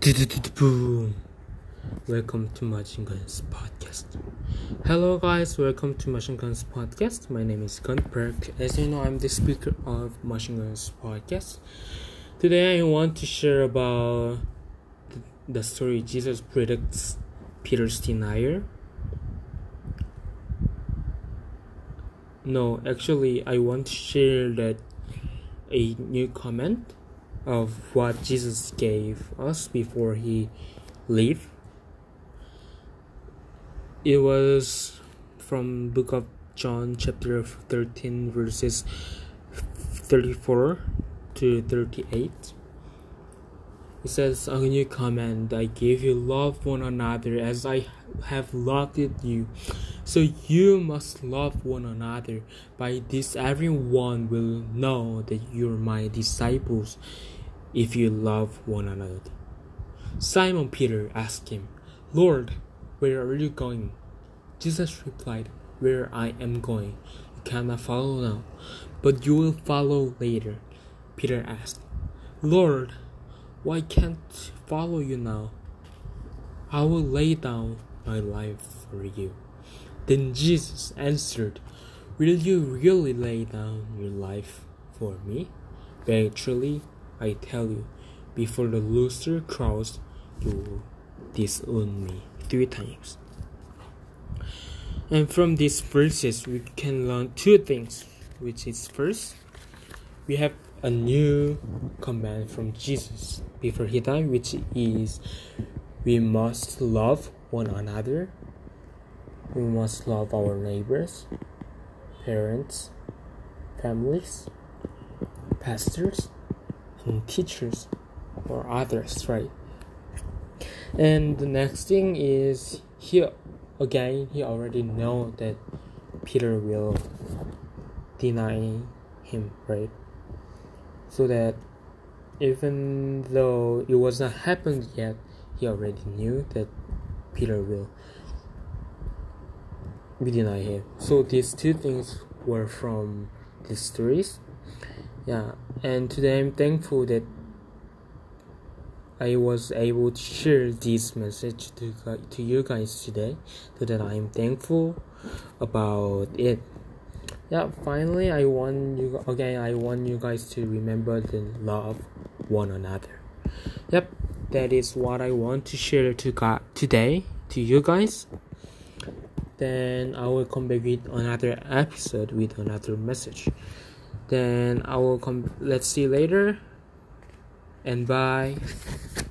Boom. Welcome to Machine Guns Podcast. Hello, guys. Welcome to Machine Guns Podcast. My name is Gun Perk. As you know, I'm the speaker of Machine Guns Podcast. Today, I want to share about the, story Jesus predicts Peter's denial. No, actually, I want to share that a new comment of what Jesus gave us before he left. It was from book of John chapter 13 verses 34 to 38. It says, A new command I give you love one another as I have loved you. So you must love one another. By this everyone will know that you're my disciples if you love one another. Simon Peter asked him, Lord, where are you going? Jesus replied, Where I am going, you cannot follow now, but you will follow later. Peter asked, Lord, why can't follow you now? I will lay down my life for you. Then Jesus answered, Will you really lay down your life for me? Very truly, I tell you, before the rooster crows, you will disown me three times. And from these verses, we can learn two things, which is first, we have a new command from Jesus before he died, which is we must love one another. We must love our neighbors, parents, families, pastors, teachers or others, right? And the next thing is he again he already know that Peter will deny him, right? So that even though it was not happened yet, he already knew that Peter will be deny him. So these two things were from these stories. Yeah, and today I'm thankful that I was able to share this message to to you guys today, so that I'm thankful about it. Yeah, finally, I want you again. I want you guys to remember to love one another. Yep, that is what I want to share to God today to you guys. Then I will come back with another episode with another message. Then I will come. Let's see later. And bye.